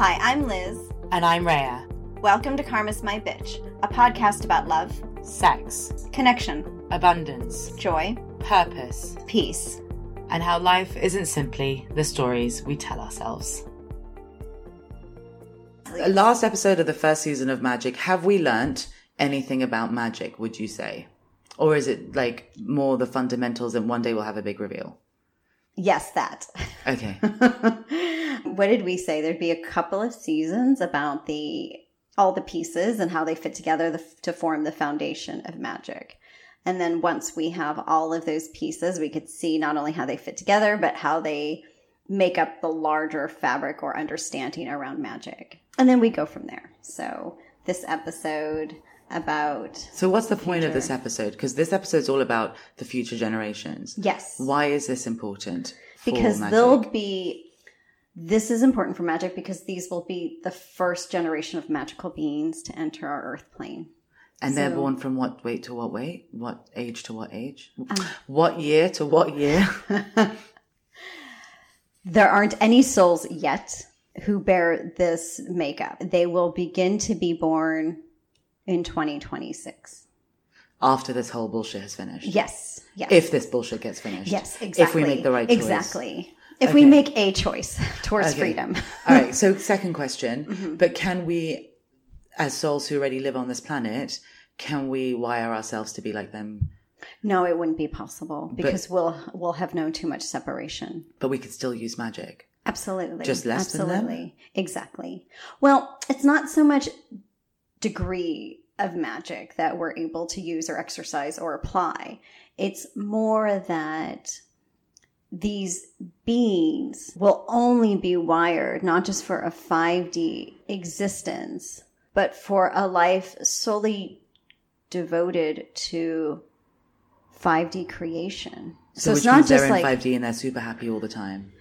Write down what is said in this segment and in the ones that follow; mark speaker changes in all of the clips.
Speaker 1: Hi, I'm Liz.
Speaker 2: And I'm Rhea.
Speaker 1: Welcome to Karma's My Bitch, a podcast about love,
Speaker 2: sex,
Speaker 1: connection,
Speaker 2: abundance,
Speaker 1: joy,
Speaker 2: purpose,
Speaker 1: peace,
Speaker 2: and how life isn't simply the stories we tell ourselves.
Speaker 3: Last episode of the first season of Magic, have we learnt anything about magic, would you say? Or is it like more the fundamentals and one day we'll have a big reveal?
Speaker 1: Yes, that.
Speaker 3: Okay.
Speaker 1: what did we say? There'd be a couple of seasons about the all the pieces and how they fit together the, to form the foundation of magic. And then once we have all of those pieces, we could see not only how they fit together, but how they make up the larger fabric or understanding around magic. And then we go from there. So this episode about
Speaker 3: So what's the point of this episode? Because this episode's all about the future generations.
Speaker 1: Yes.
Speaker 3: Why is this important?
Speaker 1: because they'll be this is important for magic because these will be the first generation of magical beings to enter our earth plane.
Speaker 3: And they're
Speaker 1: so-
Speaker 3: born from what weight to what weight? What age to what age?
Speaker 1: Um,
Speaker 3: what year to what year?
Speaker 1: There aren't any souls yet who bear this makeup. They will begin to be born in 2026.
Speaker 3: After this whole bullshit has finished.
Speaker 1: Yes. Yes.
Speaker 3: If this bullshit gets finished.
Speaker 1: yes, exactly.
Speaker 3: If we make the right choice.
Speaker 1: Exactly. If we make a choice towards
Speaker 3: Okay.
Speaker 1: freedom.
Speaker 3: All right. So, second question.
Speaker 1: Mm-hmm.
Speaker 3: But can we, as souls who already live on this planet, can we wire ourselves to be like them?
Speaker 1: No, it wouldn't be possible because we'll we'll have known too much separation.
Speaker 3: But we could still use magic.
Speaker 1: Absolutely.
Speaker 3: Just less than them?
Speaker 1: Absolutely. Exactly. Well, it's not so much degree of magic that we're able to use or exercise or apply. It's more that these beings will only be wired not just for a 5D existence, but for a life solely devoted to 5D creation. So,
Speaker 3: which
Speaker 1: it's not just
Speaker 3: they're
Speaker 1: like
Speaker 3: 5D and they're super happy all the time.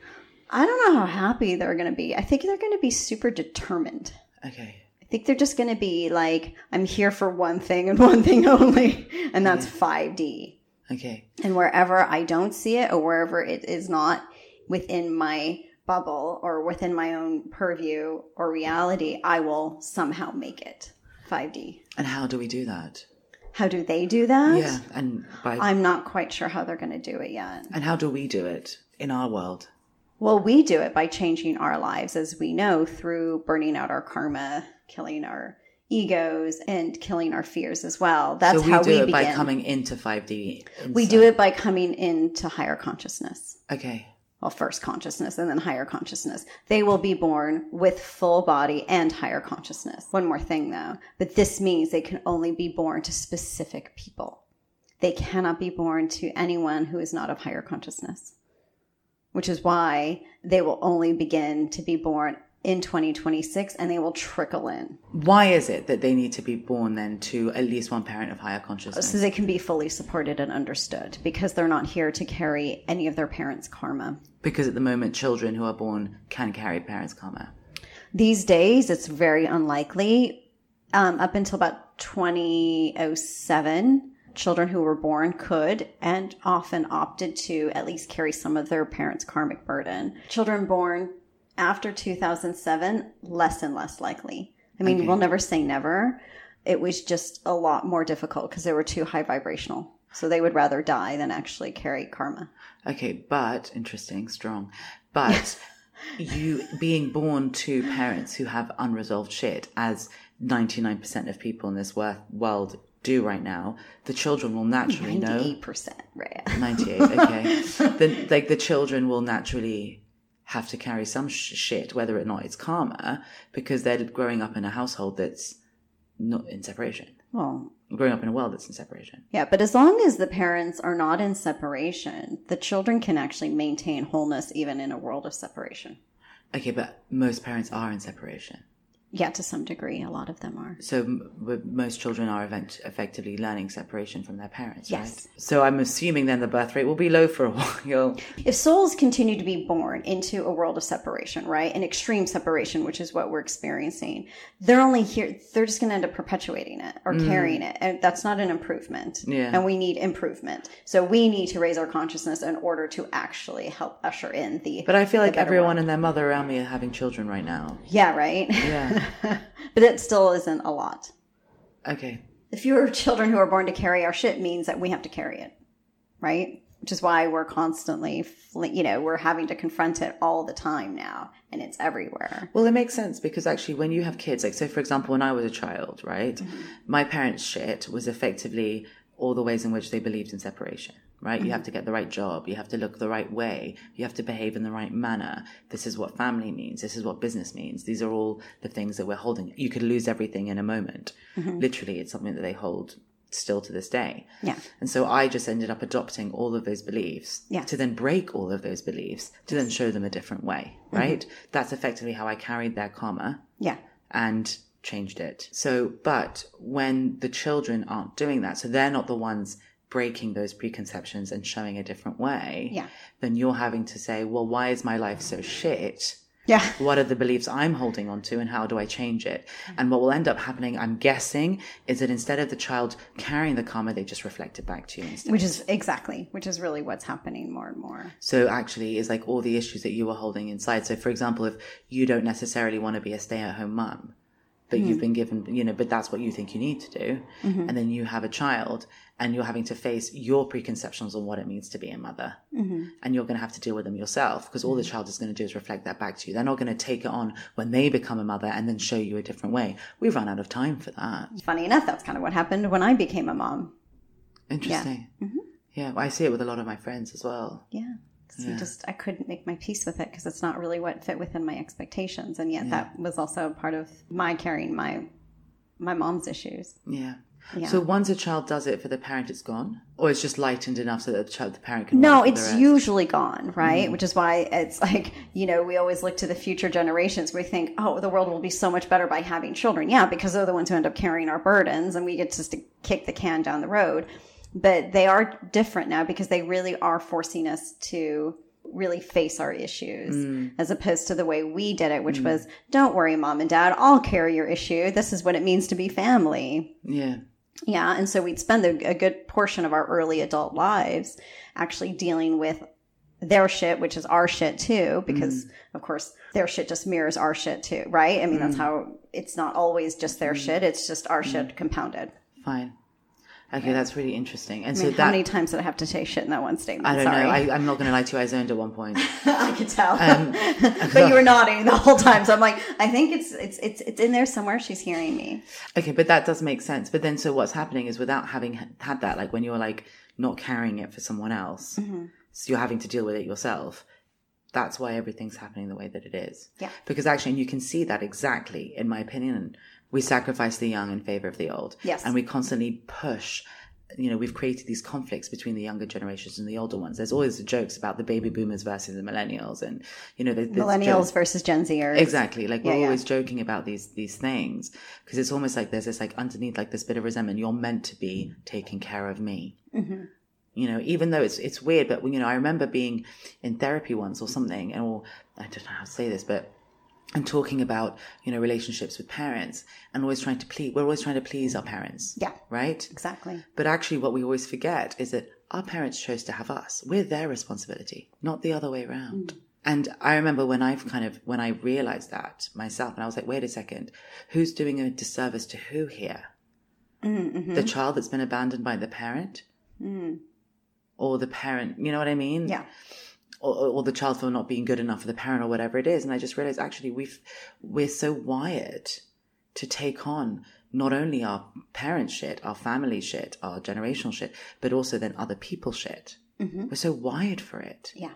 Speaker 1: I don't know how happy they're going to be. I think they're going to be super determined.
Speaker 3: Okay.
Speaker 1: I think they're just going to be like, I'm here for one thing and one thing only, and that's 5D.
Speaker 3: Okay.
Speaker 1: And wherever I don't see it or wherever it is not within my bubble or within my own purview or reality, I will somehow make it 5D.
Speaker 3: And how do we do that?
Speaker 1: How do they do that?
Speaker 3: Yeah. And by,
Speaker 1: I'm not quite sure how they're going to do it yet.
Speaker 3: and how do we do it in our world?
Speaker 1: Well, we do it by changing our lives, as we know, through burning out our karma, killing our egos, and killing our fears as well. That's
Speaker 3: so we
Speaker 1: how
Speaker 3: do
Speaker 1: we
Speaker 3: it
Speaker 1: begin.
Speaker 3: by coming into 5D.
Speaker 1: we do it by coming into higher consciousness.
Speaker 3: Okay.
Speaker 1: Well, first consciousness and then higher consciousness. They will be born with full body and higher consciousness. One more thing though, but this means they can only be born to specific people. They cannot be born to anyone who is not of higher consciousness, which is why they will only begin to be born in 2026 and they will trickle in
Speaker 3: Why is it that they need to be born then to at least one parent of higher consciousness?
Speaker 1: so they can be fully supported and understood because they're not here to carry any of their parents' karma.
Speaker 3: Because at the moment, children who are born can carry parents' karma.
Speaker 1: These days, it's very unlikely. Um, up until about 2007, children who were born could and often opted to at least carry some of their parents' karmic burden. Children born after 2007, less and less likely. I mean,
Speaker 3: Okay.
Speaker 1: we'll never say never. It was just a lot more difficult because they were too high vibrational. So they would rather die than actually carry karma.
Speaker 3: Okay, but interesting, strong. But you being born to parents who have unresolved shit, as 99% of people in this world do right now, the children will naturally know.
Speaker 1: 98% right?
Speaker 3: 98, okay. like the children will naturally have to carry some sh- shit, whether or not it's karma, because they're growing up in a household that's not in separation.
Speaker 1: Well,
Speaker 3: Growing up in a world that's in separation.
Speaker 1: Yeah, but as long as the parents are not in separation, the children can actually maintain wholeness even in a world of separation.
Speaker 3: Okay, but most parents are in separation.
Speaker 1: Yeah, to some degree, a lot of them are.
Speaker 3: So m- most children are event- effectively learning separation from their parents,
Speaker 1: Yes.
Speaker 3: right? So I'm assuming then the birth rate will be low for a while.
Speaker 1: If souls continue to be born into a world of separation, right, an extreme separation, which is what we're experiencing, they're only here, they're just going to end up perpetuating it or mm. carrying it. And that's not an improvement.
Speaker 3: Yeah.
Speaker 1: And we need improvement. So we need to raise our consciousness in order to actually help usher in the.
Speaker 3: But I feel like everyone
Speaker 1: world.
Speaker 3: and their mother around me are having children right now.
Speaker 1: Yeah, right?
Speaker 3: Yeah.
Speaker 1: but it still isn't a lot.
Speaker 3: okay.
Speaker 1: The fewer children who are born to carry our shit means that we have to carry it, right? Which is why we're constantly, you know, we're having to confront it all the time now, and it's everywhere.
Speaker 3: Well, it makes sense because actually, when you have kids, like, so for example, when I was a child, right,
Speaker 1: Mm-hmm.
Speaker 3: my parents' shit was effectively all the ways in which they believed in separation, right? You have mm-hmm. to get the right job, you have to look the right way, you have to behave in the right manner. This is what family means, this is what business means. These are all the things that we're holding. You could lose everything in a moment. Mm-hmm. Literally, it's something that they hold still to this day.
Speaker 1: Yeah.
Speaker 3: And so I just ended up adopting all of those beliefs
Speaker 1: Yeah.
Speaker 3: to then break all of those beliefs to then show them a different way, mm-hmm. right? That's effectively how I carried their karma
Speaker 1: Yeah.
Speaker 3: and changed it. So, but when the children aren't doing that, so they're not the ones breaking those preconceptions and showing a different way,
Speaker 1: Yeah.
Speaker 3: then you're having to say, well, why is my life so shit?
Speaker 1: Yeah.
Speaker 3: What are the beliefs I'm holding on to and how do I change it? And what will end up happening, I'm guessing, is that instead of the child carrying the karma, they just reflect it back to you instead.
Speaker 1: Which is exactly, which is really what's happening more and more.
Speaker 3: So actually, is like all the issues that you were holding inside. So, for example, if you don't necessarily want to be a stay-at-home mum, but you've mm-hmm. been given, you know, but that's what you think you need to do, mm-hmm. and then you have a child, and you're having to face your preconceptions on what it means to be a mother, mm-hmm. and you're going to have to deal with them yourself because all the child is going to do is reflect that back to you. They're not going to take it on when they become a mother and then show you a different way. We've run out of time for that.
Speaker 1: Funny enough, that's kind of what happened when I became a mom.
Speaker 3: Interesting. Yeah, well, I see it with a lot of my friends as well.
Speaker 1: Yeah. So just I couldn't make my peace with it because it's not really what fit within my expectations, and yet that was also a part of my carrying my my mom's issues.
Speaker 3: Yeah.
Speaker 1: Yeah.
Speaker 3: So once a child does it for the parent, it's gone, or it's just lightened enough so that the child, the parent can.
Speaker 1: No,
Speaker 3: work with the
Speaker 1: it's usually gone, right? Mm. Which is why it's like, you know, we always look to the future generations. We think, oh, the world will be so much better by having children. Yeah, because they're the ones who end up carrying our burdens and we get just to kick the can down the road. But they are different now because they really are forcing us to really face our issues mm. as opposed to the way we did it, which mm. was, don't worry, mom and dad, I'll carry your issue. This is what it means to be family.
Speaker 3: Yeah.
Speaker 1: Yeah. And so we'd spend a, a good portion of our early adult lives actually dealing with their shit, which is our shit too, because mm. of course their shit just mirrors our shit too, right? I mean, that's how it's not always just their shit. It's just our shit compounded.
Speaker 3: Fine. Okay, that's really interesting. And
Speaker 1: I mean,
Speaker 3: so
Speaker 1: how many times did I have to say shit in that one statement?
Speaker 3: I don't
Speaker 1: Sorry.
Speaker 3: know. I, I'm not going to lie to you. I zoned at one point.
Speaker 1: I could tell, but you were nodding the whole time. So I'm like, I think it's it's it's it's in there somewhere. She's hearing me.
Speaker 3: Okay, but that does make sense. But then, so what's happening is without having had that, like when you're like not carrying it for someone else,
Speaker 1: Mm-hmm.
Speaker 3: so you're having to deal with it yourself. That's why everything's happening the way that it is.
Speaker 1: Yeah.
Speaker 3: Because actually, and you can see that exactly, in my opinion, we sacrifice the young in favor of the old.
Speaker 1: Yes.
Speaker 3: And we constantly push. You know, we've created these conflicts between the younger generations and the older ones. There's always the jokes about the baby boomers versus the millennials, and you know, there's, there's
Speaker 1: Millennials
Speaker 3: jokes-
Speaker 1: versus Gen Zers.
Speaker 3: Exactly. Like we're
Speaker 1: yeah.
Speaker 3: always joking about these these things because it's almost like there's this like underneath like this bit of resentment. You're meant to be taking care of me.
Speaker 1: Mm-hmm.
Speaker 3: You know, even though it's it's weird, but you know, I remember being in therapy once or something, and or I don't know how to say this, but and talking about you know relationships with parents and always trying to please. We're always trying to please our parents.
Speaker 1: Yeah.
Speaker 3: Right.
Speaker 1: Exactly.
Speaker 3: But actually, what we always forget is that our parents chose to have us. We're their responsibility, not the other way around. Mm. And I remember when I've kind of, when I realized that myself, and I was like, wait a second, who's doing a disservice to who here? Mm, mm-hmm. The child that's been abandoned by the parent? Mm. Or the parent, you know what I mean?
Speaker 1: Yeah.
Speaker 3: Or, or the child for not being good enough for the parent or whatever it is. And I just realized actually we've, we're so wired to take on not only our parents' shit, our family shit, our generational shit, but also then other people's shit. Mm-hmm. We're so wired for it
Speaker 1: Yeah.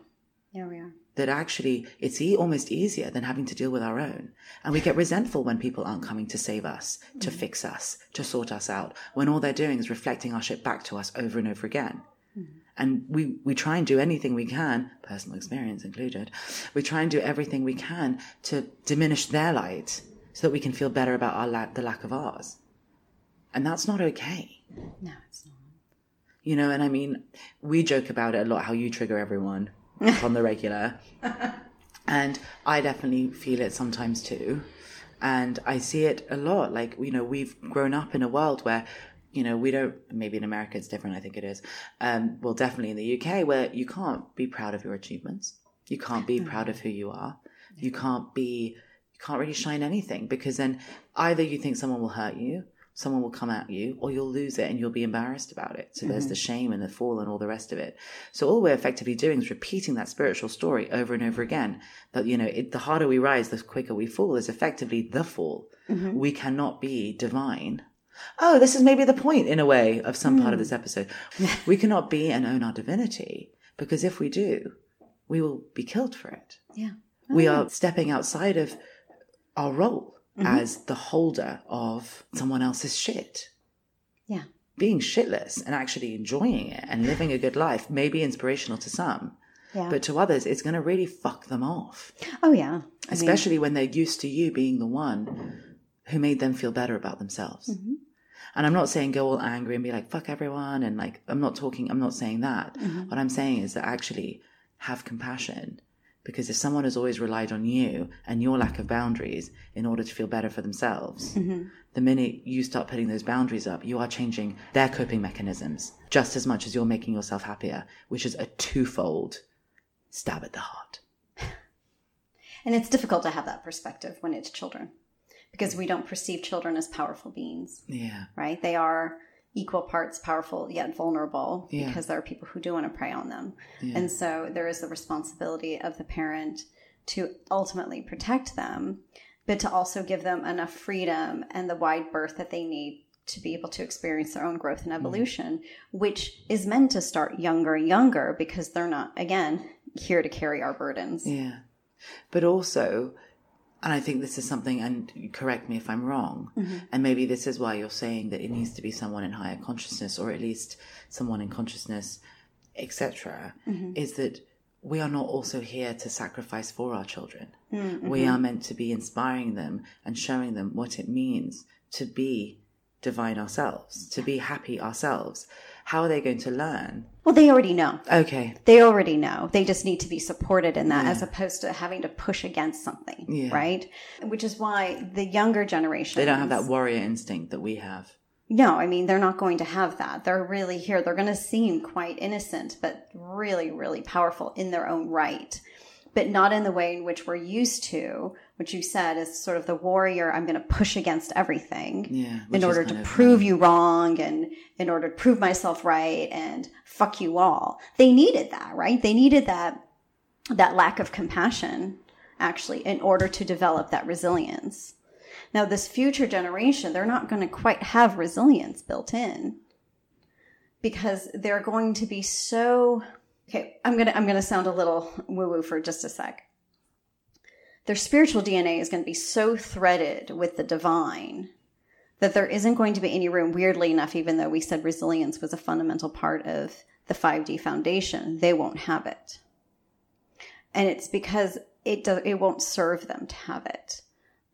Speaker 1: There we are.
Speaker 3: that actually it's e- almost easier than having to deal with our own. And we get resentful when people aren't coming to save us, to mm-hmm. fix us, to sort us out, when all they're doing is reflecting our shit back to us over and over again. Mm-hmm. And we, we try and do anything we can, personal experience included, we try and do everything we can to diminish their light so that we can feel better about our la- the lack of ours. And that's not okay.
Speaker 1: No, it's not.
Speaker 3: You know, and I mean, we joke about it a lot how you trigger everyone on the regular. and I definitely feel it sometimes too. And I see it a lot. Like, you know, we've grown up in a world where, you know, we don't, maybe in America it's different, I think it is. Um, well, definitely in the UK where you can't be proud of your achievements. You can't be proud of who you are. You can't be, you can't really shine anything because then either you think someone will hurt you, someone will come at you, or you'll lose it and you'll be embarrassed about it. So there's the shame and the fall and all the rest of it. So all we're effectively doing is repeating that spiritual story over and over again. That, you know, it, the harder we rise, the quicker we fall is effectively the fall. We cannot be divine. Oh, this is maybe the point in a way of some part of this episode. we cannot be and own our divinity because if we do, we will be killed for it
Speaker 1: Yeah.
Speaker 3: we are stepping outside of our role as the holder of someone else's shit.
Speaker 1: Yeah.
Speaker 3: Being shitless and actually enjoying it and living a good life may be inspirational to some,
Speaker 1: Yeah.
Speaker 3: but to others, it's going to really fuck them off,
Speaker 1: oh, yeah. I mean,
Speaker 3: especially when they're used to you being the one who made them feel better about themselves.
Speaker 1: Mm-hmm.
Speaker 3: And I'm not saying go all angry and be like, fuck everyone. And like, I'm not talking, I'm not saying that.
Speaker 1: Mm-hmm.
Speaker 3: What I'm saying is that actually have compassion. Because if someone has always relied on you and your lack of boundaries in order to feel better for themselves,
Speaker 1: Mm-hmm.
Speaker 3: the minute you start putting those boundaries up, you are changing their coping mechanisms just as much as you're making yourself happier, which is a twofold stab at the heart.
Speaker 1: And it's difficult to have that perspective when it's children because we don't perceive children as powerful beings,
Speaker 3: Yeah.
Speaker 1: right? They are equal parts powerful yet vulnerable
Speaker 3: Yeah.
Speaker 1: because there are people who do want to prey on them.
Speaker 3: Yeah.
Speaker 1: And so there is the responsibility of the parent to ultimately protect them, but to also give them enough freedom and the wide berth that they need to be able to experience their own growth and mm-hmm. evolution, which is meant to start younger and younger because they're not, again, here to carry our burdens.
Speaker 3: Yeah. But also, and I think this is something, and correct me if I'm wrong, mm-hmm. and maybe this is why you're saying that it needs to be someone in higher consciousness, or at least someone in consciousness, etc., mm-hmm. is that we are not also here to sacrifice for our children. Mm-hmm. We are meant to be inspiring them and showing them what it means to be divine ourselves, to be happy ourselves. How are they going to learn?
Speaker 1: Well, they already know.
Speaker 3: Okay.
Speaker 1: They already know. They just need to be supported in that as opposed to having to push against something,
Speaker 3: Yeah.
Speaker 1: right? Which is why the younger generation
Speaker 3: They don't have that warrior instinct that we have.
Speaker 1: No, I mean, they're not going to have that. They're really here. They're going to seem quite innocent, but really, really powerful in their own right. But not in the way in which we're used to, which you said is sort of the warrior, I'm going to push against everything
Speaker 3: Yeah.
Speaker 1: in order to prove you wrong and in order to prove myself right and fuck you all. They needed that, right? They needed that that lack of compassion actually in order to develop that resilience. Now this future generation, they're not going to quite have resilience built in because they're going to be so okay, I'm to I'm to sound a little woo woo for just a sec. Their spiritual DNA is going to be so threaded with the divine that there isn't going to be any room, weirdly enough, even though we said resilience was a fundamental part of the 5D foundation, they won't have it. And it's because it does, it won't serve them to have it.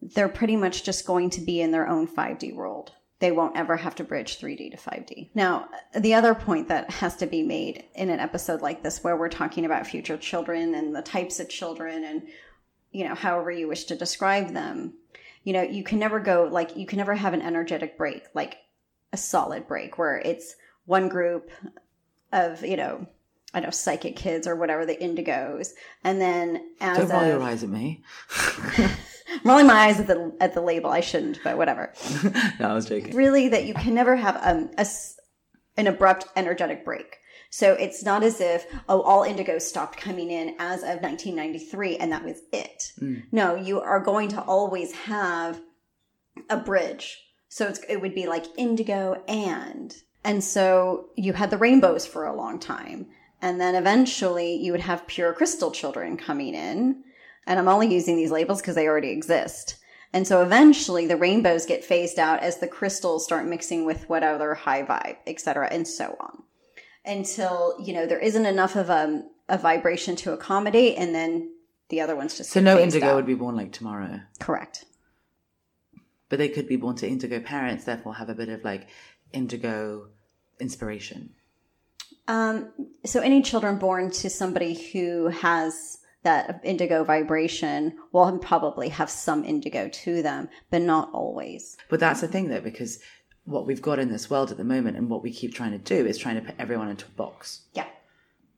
Speaker 1: They're pretty much just going to be in their own 5D world. They won't ever have to bridge 3D to 5D. Now, the other point that has to be made in an episode like this, where we're talking about future children and the types of children and, you know, however you wish to describe them, you know, you can never go like, you can never have an energetic break, like a solid break where it's one group of, you know, I don't know psychic kids or whatever, the indigos. And then as
Speaker 3: Don't roll your eyes at me.
Speaker 1: I'm rolling my eyes at the at the label. I shouldn't, but whatever.
Speaker 3: no, I was joking.
Speaker 1: Really, that you can never have um, a s an abrupt energetic break. So it's not as if oh, all indigo stopped coming in as of 1993 and that was it. No, you are going to always have a bridge. So it's, it would be like indigo and and so you had the rainbows for a long time. And then eventually you would have pure crystal children coming in. And I'm only using these labels because they already exist. And so eventually the rainbows get phased out as the crystals start mixing with what other high vibe, et cetera, and so on. Until, you know, there isn't enough of a, a vibration to accommodate and then the other ones just
Speaker 3: So no indigo
Speaker 1: out.
Speaker 3: would be born like tomorrow.
Speaker 1: correct.
Speaker 3: but they could be born to indigo parents, therefore have a bit of like indigo inspiration.
Speaker 1: Um, so any children born to somebody who has that indigo vibration will probably have some indigo to them, but not always.
Speaker 3: But that's the thing though, because what we've got in this world at the moment and what we keep trying to do is trying to put everyone into a box.
Speaker 1: Yeah.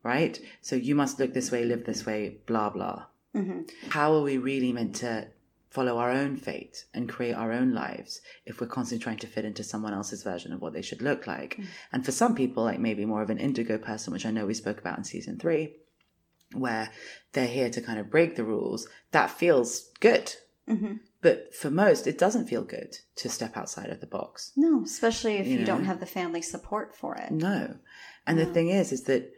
Speaker 3: Right? So you must look this way, live this way, blah, blah. Mm-hmm. How are we really meant to follow our own fate and create our own lives if we're constantly trying to fit into someone else's version of what they should look like? Mm. And for some people, like maybe more of an indigo person, which I know we spoke about in season three, where they're here to kind of break the rules, that feels good. Mm-hmm. But for most, it doesn't feel good to step outside of the box.
Speaker 1: No, especially if you,
Speaker 3: You
Speaker 1: don't have the family support for it.
Speaker 3: No. And the thing is, is that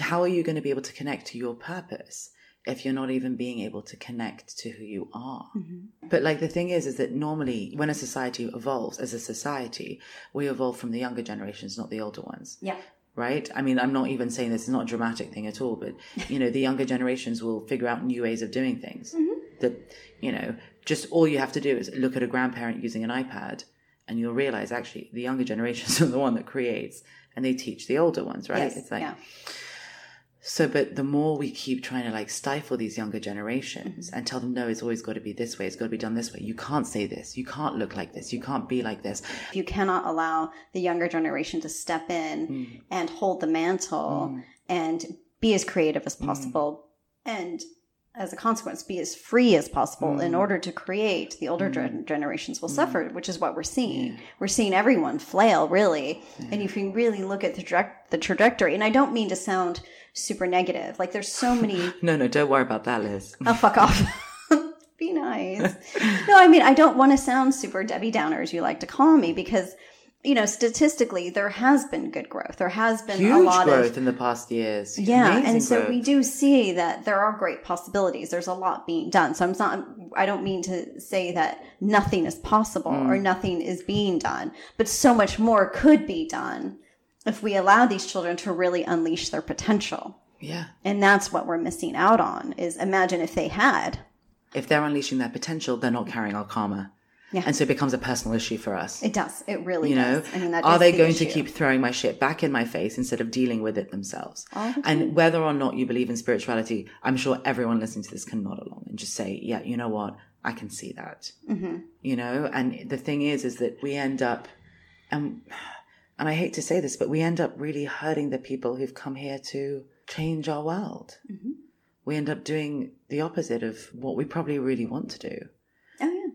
Speaker 3: how are you going to be able to connect to your purpose if you're not even being able to connect to who you are? Mm-hmm. But like the thing is, is that normally when a society evolves as a society, we evolve from the younger generations, not the older ones.
Speaker 1: Yeah.
Speaker 3: Right? I mean, I'm not even saying this is not a dramatic thing at all, but you know, the younger generations will figure out new ways of doing things. Mm-hmm. That, you know, just all you have to do is look at a grandparent using an iPad and you'll realize actually the younger generations are the one that creates and they teach the older ones, right?
Speaker 1: Yes.
Speaker 3: It's like
Speaker 1: yeah.
Speaker 3: So, but the more we keep trying to like stifle these younger generations
Speaker 1: Mm-hmm.
Speaker 3: and tell them, no, it's always got to be this way. It's got to be done this way. You can't say this. You can't look like this. You can't be like this.
Speaker 1: You cannot allow the younger generation to step in
Speaker 3: Mm.
Speaker 1: and hold the mantle and be as creative
Speaker 3: Mm.
Speaker 1: as possible and as a consequence be as free as possible
Speaker 3: Mm.
Speaker 1: in order to create the older gen- generations will suffer which is what we're seeing we're seeing everyone flail really and if you really look at the, direct, the trajectory and i don't mean to sound super negative like there's so many
Speaker 3: No, no, don't worry about that, Liz.
Speaker 1: Oh, fuck off. Be nice. no, I mean, I don't want to sound super Debbie Downer, as you like to call me, because, you know, statistically, there has been good growth. There has been a
Speaker 3: Huge
Speaker 1: lot
Speaker 3: growth
Speaker 1: of.
Speaker 3: in the past years.
Speaker 1: Yeah,
Speaker 3: Amazing
Speaker 1: and so
Speaker 3: growth.
Speaker 1: we do see that there are great possibilities. There's a lot being done. So I'm not, I don't mean to say that nothing is possible or
Speaker 3: Mm.
Speaker 1: nothing is being done, but so much more could be done if we allow these children to really unleash their potential.
Speaker 3: Yeah.
Speaker 1: And that's what we're missing out on is imagine if they had.
Speaker 3: If they're unleashing their potential, they're not carrying our karma.
Speaker 1: Yeah.
Speaker 3: And so it becomes a personal issue for us.
Speaker 1: It does. It really
Speaker 3: you know.
Speaker 1: I mean, that
Speaker 3: are they
Speaker 1: the
Speaker 3: going to keep throwing my shit back in my face instead of dealing with it themselves?
Speaker 1: The
Speaker 3: And whether or not you believe in spirituality, I'm sure everyone listening to this can nod along and just say, yeah, you know what? I can see that.
Speaker 1: Mm-hmm.
Speaker 3: You know, and the thing is, is that we end up, and, and I hate to say this, but we end up really hurting the people who've come here to change our world.
Speaker 1: Mm-hmm.
Speaker 3: We end up doing the opposite of what we probably really want to do.
Speaker 1: Oh yeah,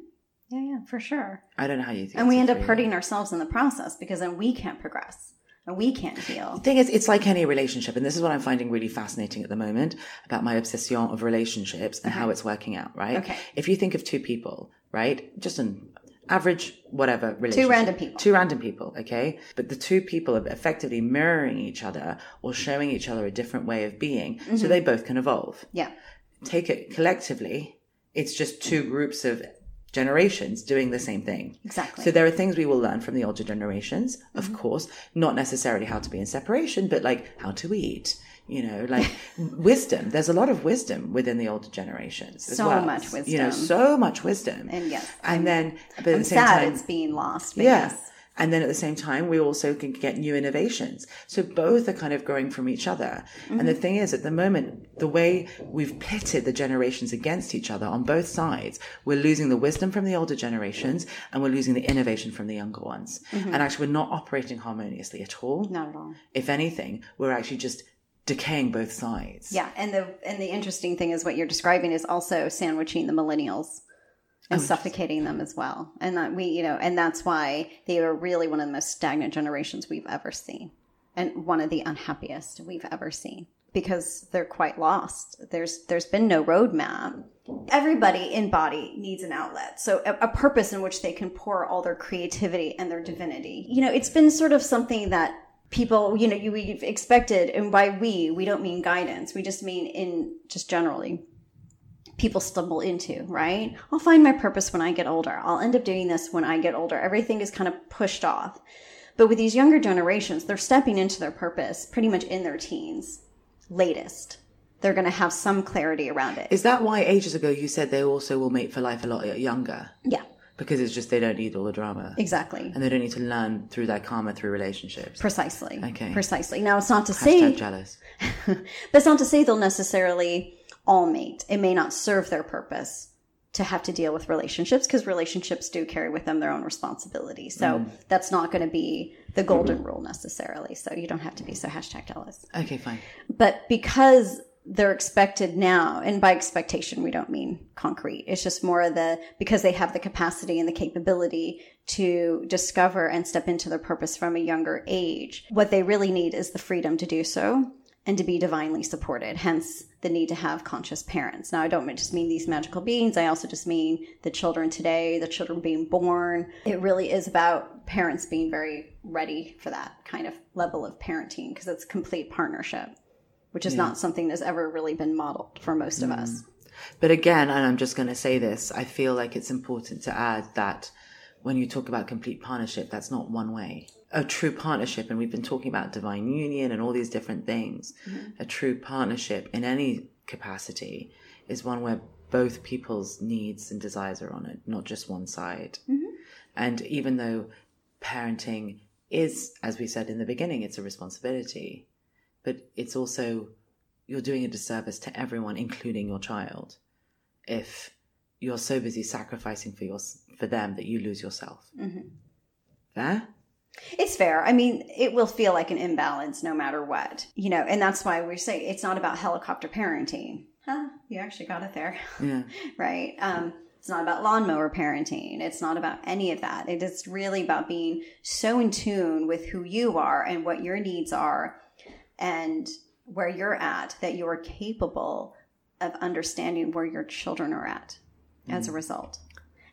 Speaker 1: yeah, yeah, for sure.
Speaker 3: I don't know how you think.
Speaker 1: And we end up hurting ourselves in the process because then we can't progress and we can't heal.
Speaker 3: The thing is, it's like any relationship, and this is what I'm finding really fascinating at the moment about my obsession of relationships and how it's working out, right?
Speaker 1: Okay.
Speaker 3: If you think of two people, right? Just an average, whatever relationship.
Speaker 1: random people.
Speaker 3: Two random people, okay? But the two people are effectively mirroring each other or showing each other a different way of being
Speaker 1: Mm-hmm.
Speaker 3: so they both can evolve.
Speaker 1: Yeah,
Speaker 3: Take it collectively, it's just two groups of generations doing the same thing.
Speaker 1: exactly.
Speaker 3: So there are things we will learn from the older generations, of
Speaker 1: Mm-hmm.
Speaker 3: course, not necessarily how to be in separation, but like how to eat, you know, like wisdom. There's a lot of wisdom within the older generations. as
Speaker 1: So
Speaker 3: well.
Speaker 1: much
Speaker 3: You know,
Speaker 1: wisdom.
Speaker 3: so much wisdom.
Speaker 1: and yes,
Speaker 3: And then, but at
Speaker 1: I'm
Speaker 3: the same
Speaker 1: sad
Speaker 3: time,
Speaker 1: it's being lost. But
Speaker 3: yeah.
Speaker 1: yes.
Speaker 3: And then at the same time, we also can get new innovations. So both are kind of growing from each other. And the mm-hmm. thing is, at the moment, the way we've pitted the generations against each other on both sides, we're losing the wisdom from the older generations and we're losing the innovation from the younger ones. Mm-hmm. And actually, we're not operating harmoniously at all.
Speaker 1: Not at all.
Speaker 3: If anything, we're actually just decaying both sides.
Speaker 1: Yeah, and the and the interesting thing is what you're describing is also sandwiching the millennials and oh, suffocating them as well. And that we, you know, and that's why they are really one of the most stagnant generations we've ever seen, and one of the unhappiest we've ever seen because they're quite lost. There's there's been no roadmap. Everybody in body needs an outlet, so a, a purpose in which they can pour all their creativity and their divinity. You know, it's been sort of something that people, you know, you we've expected, and by we, we don't mean guidance. We just mean in just generally people stumble into, right? I'll find my purpose when I get older. I'll end up doing this when I get older. Everything is kind of pushed off. But with these younger generations, they're stepping into their purpose pretty much in their teens, latest. They're going to have some clarity around it.
Speaker 3: Is that why ages ago you said they also will mate for life a lot younger?
Speaker 1: yeah.
Speaker 3: Because it's just they don't need all the drama.
Speaker 1: Exactly.
Speaker 3: And they don't need to learn through that karma through relationships.
Speaker 1: Precisely.
Speaker 3: Okay.
Speaker 1: Precisely. Now, it's not to say.
Speaker 3: Hashtag
Speaker 1: say,
Speaker 3: jealous.
Speaker 1: but it's not to say they'll necessarily all mate. It may not serve their purpose to have to deal with relationships because relationships do carry with them their own responsibility. So mm-hmm. that's not going to be the golden mm-hmm. rule necessarily. So you don't have to be so hashtag jealous.
Speaker 3: Okay, fine.
Speaker 1: But because they're expected now, and by expectation, we don't mean concrete. It's just more of the, because they have the capacity and the capability to discover and step into their purpose from a younger age. What they really need is the freedom to do so and to be divinely supported. Hence the need to have conscious parents. Now, I don't just mean these magical beings. I also just mean the children today, the children being born. It really is about parents being very ready for that kind of level of parenting because it's complete partnership which is not something that's ever really been modeled for most of mm. us.
Speaker 3: But again, and I'm just going to say this, I feel like it's important to add that when you talk about complete partnership, that's not one way. A true partnership, and we've been talking about divine union and all these different things, mm-hmm. a true partnership in any capacity is one where both people's needs and desires are on it, not just one side. Mm-hmm. And even though parenting is, as we said in the beginning, it's a responsibility, but it's also you're doing a disservice to everyone, including your child, if you're so busy sacrificing for your for them that you lose yourself. Fair?
Speaker 1: It's fair. I mean, it will feel like an imbalance no matter what, you know, and that's why we say it's not about helicopter parenting. Huh? You actually got it there.
Speaker 3: Yeah.
Speaker 1: right? Um, it's not about lawnmower parenting. It's not about any of that. It is really about being so in tune with who you are and what your needs are and where you're at that you are capable of understanding where your children are at as a mm. result.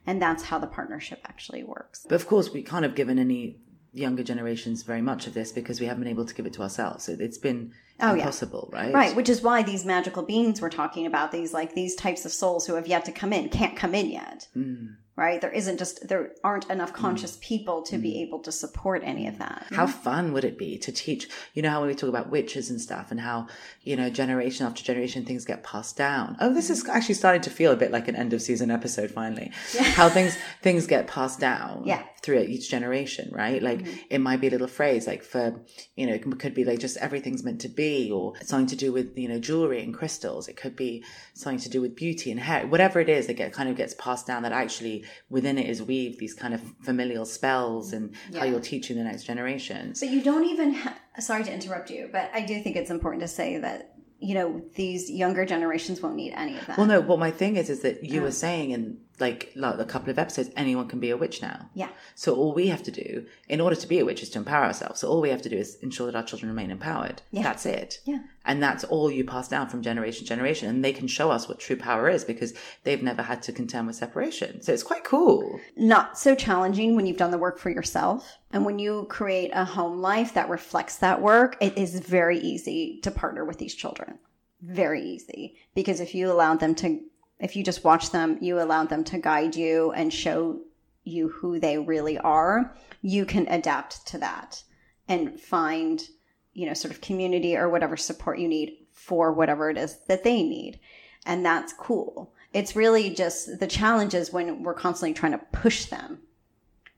Speaker 1: And that's how the partnership actually works.
Speaker 3: But of course, we can't have given any younger generations very much of this because we haven't been able to give it to ourselves. So it's been
Speaker 1: Oh, yeah.
Speaker 3: impossible, right?
Speaker 1: Right, which is why these magical beings we're talking about, these like these types of souls who have yet to come in, can't come in yet. Mm. Right? There isn't just there aren't enough mm. conscious people to be mm. able to support any of that.
Speaker 3: How fun would it be to teach? You know how when we talk about witches and stuff, and how you know generation after generation things get passed down. Oh, this is mm. actually starting to feel a bit like an end of season episode. Finally, how things things get passed down.
Speaker 1: Yeah.
Speaker 3: Through each generation, right? Like mm-hmm. it might be a little phrase, like for you know, it could be like just everything's meant to be, or something to do with you know jewelry and crystals. It could be something to do with beauty and hair, whatever it is that get kind of gets passed down. That actually within it is weaved these kind of familial spells and how
Speaker 1: Yeah.
Speaker 3: you're teaching the next generation.
Speaker 1: But you don't even ha- sorry to interrupt you, but I do think it's important to say that you know these younger generations won't need any of that.
Speaker 3: Well, no, what my thing is, is that you were oh. saying in like, like a couple of episodes, anyone can be a witch now.
Speaker 1: Yeah.
Speaker 3: So all we have to do in order to be a witch is to empower ourselves. So all we have to do is ensure that our children remain empowered.
Speaker 1: Yeah.
Speaker 3: That's it.
Speaker 1: Yeah.
Speaker 3: And that's all you pass down from generation to generation. And they can show us what true power is because they've never had to contend with separation. So it's quite cool.
Speaker 1: not so challenging when you've done the work for yourself. And when you create a home life that reflects that work, it is very easy to partner with these children. Very easy. Because if you allow them to, if you just watch them, you allow them to guide you and show you who they really are, you can adapt to that and find, you know, sort of community or whatever support you need for whatever it is that they need. And that's cool. It's really just the challenge is when we're constantly trying to push them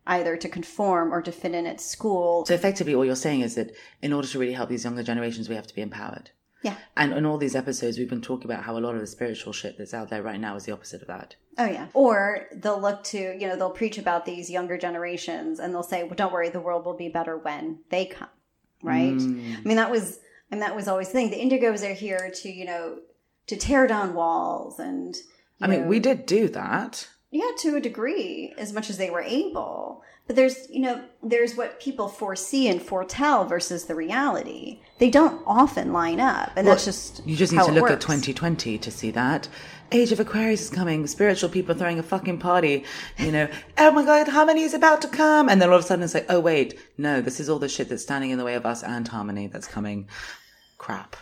Speaker 1: either to conform or to fit in at school.
Speaker 3: So effectively, all you're saying is that in order to really help these younger generations, we have to be empowered.
Speaker 1: Yeah.
Speaker 3: And in all these episodes, we've been talking about how a lot of the spiritual shit that's out there right now is the opposite of that.
Speaker 1: Oh yeah. Or they'll look to, you know, they'll preach about these younger generations and they'll say, "Well, don't worry, the world will be better when they come." Right? Mm. I mean, that was and that was always the thing. The indigos are here to, you know, to tear down walls and
Speaker 3: I mean, we did do that.
Speaker 1: Yeah, to a degree, as much as they were able. But there's, you know, there's what people foresee and foretell versus the reality. They don't often line up, and that's just
Speaker 3: You just need to look at 2020 to see that. Age of Aquarius is coming. Spiritual people throwing a fucking party. You know, oh my God, harmony is about to come. And then all of a sudden it's like, oh wait, no, this is all the shit that's standing in the way of us and harmony that's coming. Crap.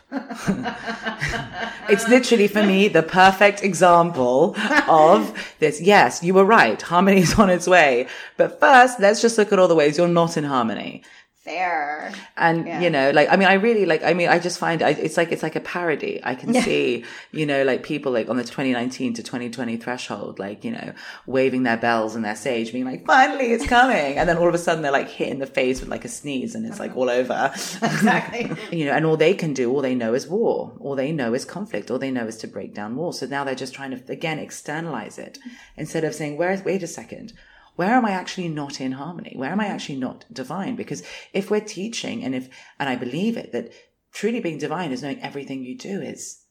Speaker 3: it's literally for me the perfect example of this. Yes, you were right. Harmony is on its way. But first, let's just look at all the ways you're not in harmony.
Speaker 1: Fair.
Speaker 3: and
Speaker 1: Yeah.
Speaker 3: you know like i mean i really like i mean i just find I, it's like it's like a parody i can
Speaker 1: Yeah.
Speaker 3: see you know like people like on the 2019 to 2020 threshold like you know waving their bells and their sage being like finally it's coming and then all of a sudden they're like hit in the face with like a sneeze and it's like all over
Speaker 1: Exactly.
Speaker 3: you know and all they can do all they know is war all they know is conflict all they know is to break down walls so now they're just trying to again externalize it instead of saying where wait a second where am I actually not in harmony? Where am I actually not divine? Because if we're teaching and if, and I believe it, that truly being divine is knowing everything you do is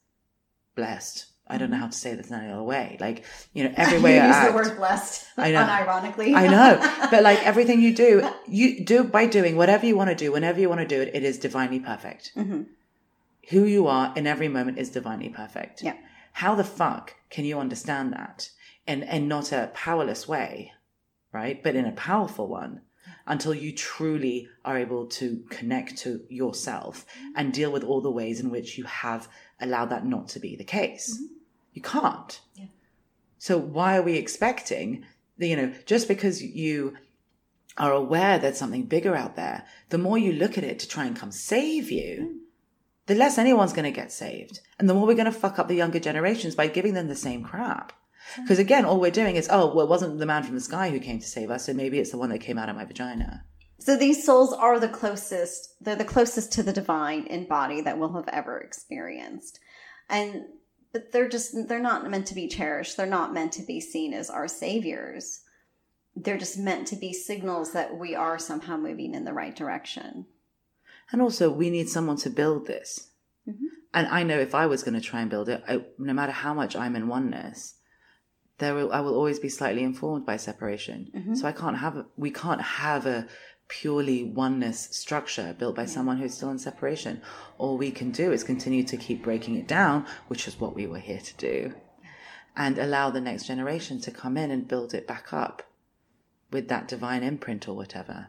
Speaker 3: blessed. I don't know how to say this in any other way. Like, you know, every way
Speaker 1: you
Speaker 3: I
Speaker 1: use
Speaker 3: act.
Speaker 1: the word blessed
Speaker 3: I know.
Speaker 1: unironically.
Speaker 3: I know, but like everything you do, you do by doing whatever you want to do, whenever you want to do it, it is divinely perfect.
Speaker 1: Mhm.
Speaker 3: Who you are in every moment is divinely perfect.
Speaker 1: Yeah.
Speaker 3: How the fuck can you understand that in, in not a powerless way, right? But in a powerful one until you truly are able to connect to yourself and deal with all the ways in which you have allowed that not to be the case. Mm-hmm. You can't.
Speaker 1: Yeah.
Speaker 3: So why are we expecting, the- you know, just because you are aware there's something bigger out there, the more you look at it to try and come save you, mm. the less anyone's going to get saved. And the more we're going to fuck up the younger generations by giving them the same crap. Because again, all we're doing is, oh, well, it wasn't the man from the sky who came to save us, so maybe it's the one that came out of my vagina.
Speaker 1: So these souls are the closest, they're the closest to the divine in body that we'll have ever experienced. And but they're just they're not meant to be cherished. They're not meant to be seen as our saviors. They're just meant to be signals that we are somehow moving in the right direction.
Speaker 3: And also, we need someone to build this.
Speaker 1: Mhm.
Speaker 3: And I know if I was going to try and build it, I, no matter how much I'm in oneness, there will, I will always be slightly informed by separation.
Speaker 1: Mhm.
Speaker 3: So I can't have, a- we can't have a purely oneness structure built by someone who's still in separation. All we can do is continue to keep breaking it down, which is what we were here to do, and allow the next generation to come in and build it back up with that divine imprint or whatever.